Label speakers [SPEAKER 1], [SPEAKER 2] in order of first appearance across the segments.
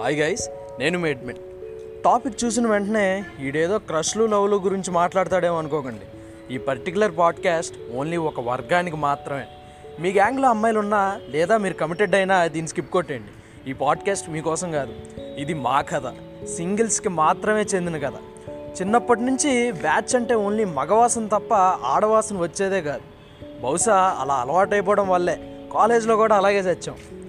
[SPEAKER 1] Hi guys నేను మీ admin topic చూసిన వెంటనే ఈడేదో క్రష్లు లవ్లు గురించి మాట్లాడతాడేమో అనుకోకండి. ఈ పర్టికులర్ పాడ్కాస్ట్ ఓన్లీ ఒక వర్గానికి మాత్రమే. మీ గ్యాంగ్లో అమ్మాయిలు ఉన్నా లేదా మీరు కమిటెడ్ అయినా దీన్ని స్కిప్ కొట్టేయండి. ఈ పాడ్కాస్ట్ మీకోసం కాదు ఇది మా కథ. సింగిల్స్కి మాత్రమే చెందిన కథ. చిన్నప్పటి నుంచి బ్యాచ్ అంటే ఓన్లీ మగవాసన తప్ప ఆడవాసన వచ్చేదే కాదు. బహుశా అలా అలవాటైపోవడం వల్లే. కాలేజ్లో కూడా అలాగే చచ్చాం.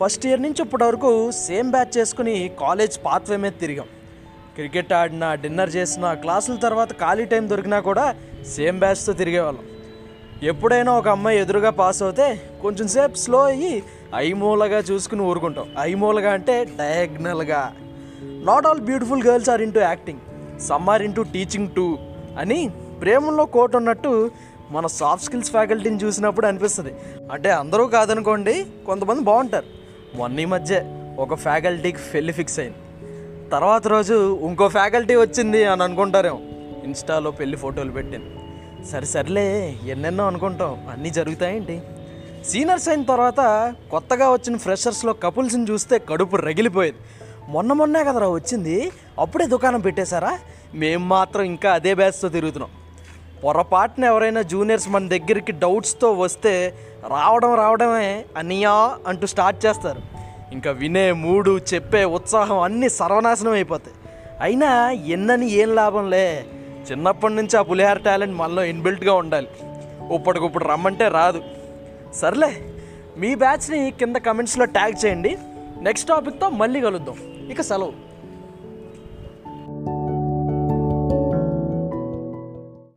[SPEAKER 1] ఫస్ట్ ఇయర్ నుంచి ఇప్పటి వరకు సేమ్ బ్యాచ్ చేసుకుని కాలేజ్ పాత్వే మీద తిరిగాం. క్రికెట్ ఆడినా డిన్నర్ చేసినా క్లాసుల తర్వాత ఖాళీ టైం దొరికినా కూడా సేమ్ బ్యాచ్తో తిరిగేవాళ్ళం. ఎప్పుడైనా ఒక అమ్మాయి ఎదురుగా పాస్ అవుతే కొంచెం సేపు స్లో అయ్యి ఐమూలగా చూసుకుని ఊరుకుంటాం. ఐమూలగా అంటే డయాగ్నల్గా. Not all beautiful girls are into acting some are into teaching too అని ప్రేమలో కోట్ ఉన్నట్టు మన సాఫ్ట్ స్కిల్స్ ఫ్యాకల్టీని చూసినప్పుడు అనిపిస్తుంది. అంటే అందరూ కాదనుకోండి కొంతమంది బాగుంటారు. మొన్న ఈ మధ్య ఒక ఫ్యాకల్టీకి పెళ్ళి ఫిక్స్ అయింది. తర్వాత రోజు ఇంకో ఫ్యాకల్టీ వచ్చింది అని అనుకుంటారేమో. ఇన్స్టాలో పెళ్ళి ఫోటోలు పెట్టింది. సరే సర్లే ఎన్నెన్నో అనుకుంటాం. అన్నీ జరుగుతాయేంటి? సీనియర్స్ అయిన తర్వాత కొత్తగా వచ్చిన ఫ్రెషర్స్లో కపుల్స్ని చూస్తే కడుపు రగిలిపోయేది. మొన్న మొన్నే కదరా వచ్చింది. అప్పుడే దుకాణం పెట్టేశారా? మేము మాత్రం ఇంకా అదే బ్యాచ్తో తిరుగుతున్నాం. పొరపాటున ఎవరైనా జూనియర్స్ మన దగ్గరికి డౌట్స్తో వస్తే రావడం రావడమే అనియా అంటూ స్టార్ట్ చేస్తారు. ఇంకా వినే మూడు చెప్పే ఉత్సాహం అన్నీ సర్వనాశనం అయిపోతాయి. అయినా ఎన్నని ఏం లాభంలే చిన్నప్పటి నుంచి ఆ పులిహార టాలెంట్ మనలో ఇన్బిల్ట్గా ఉండాలి. ఇప్పటికిప్పుడు రమ్మంటే రాదు. సర్లే మీ బ్యాచ్ని కింద కమెంట్స్లో ట్యాగ్ చేయండి. నెక్స్ట్ టాపిక్తో మళ్ళీ కలుద్దాం. ఇక సెలవు.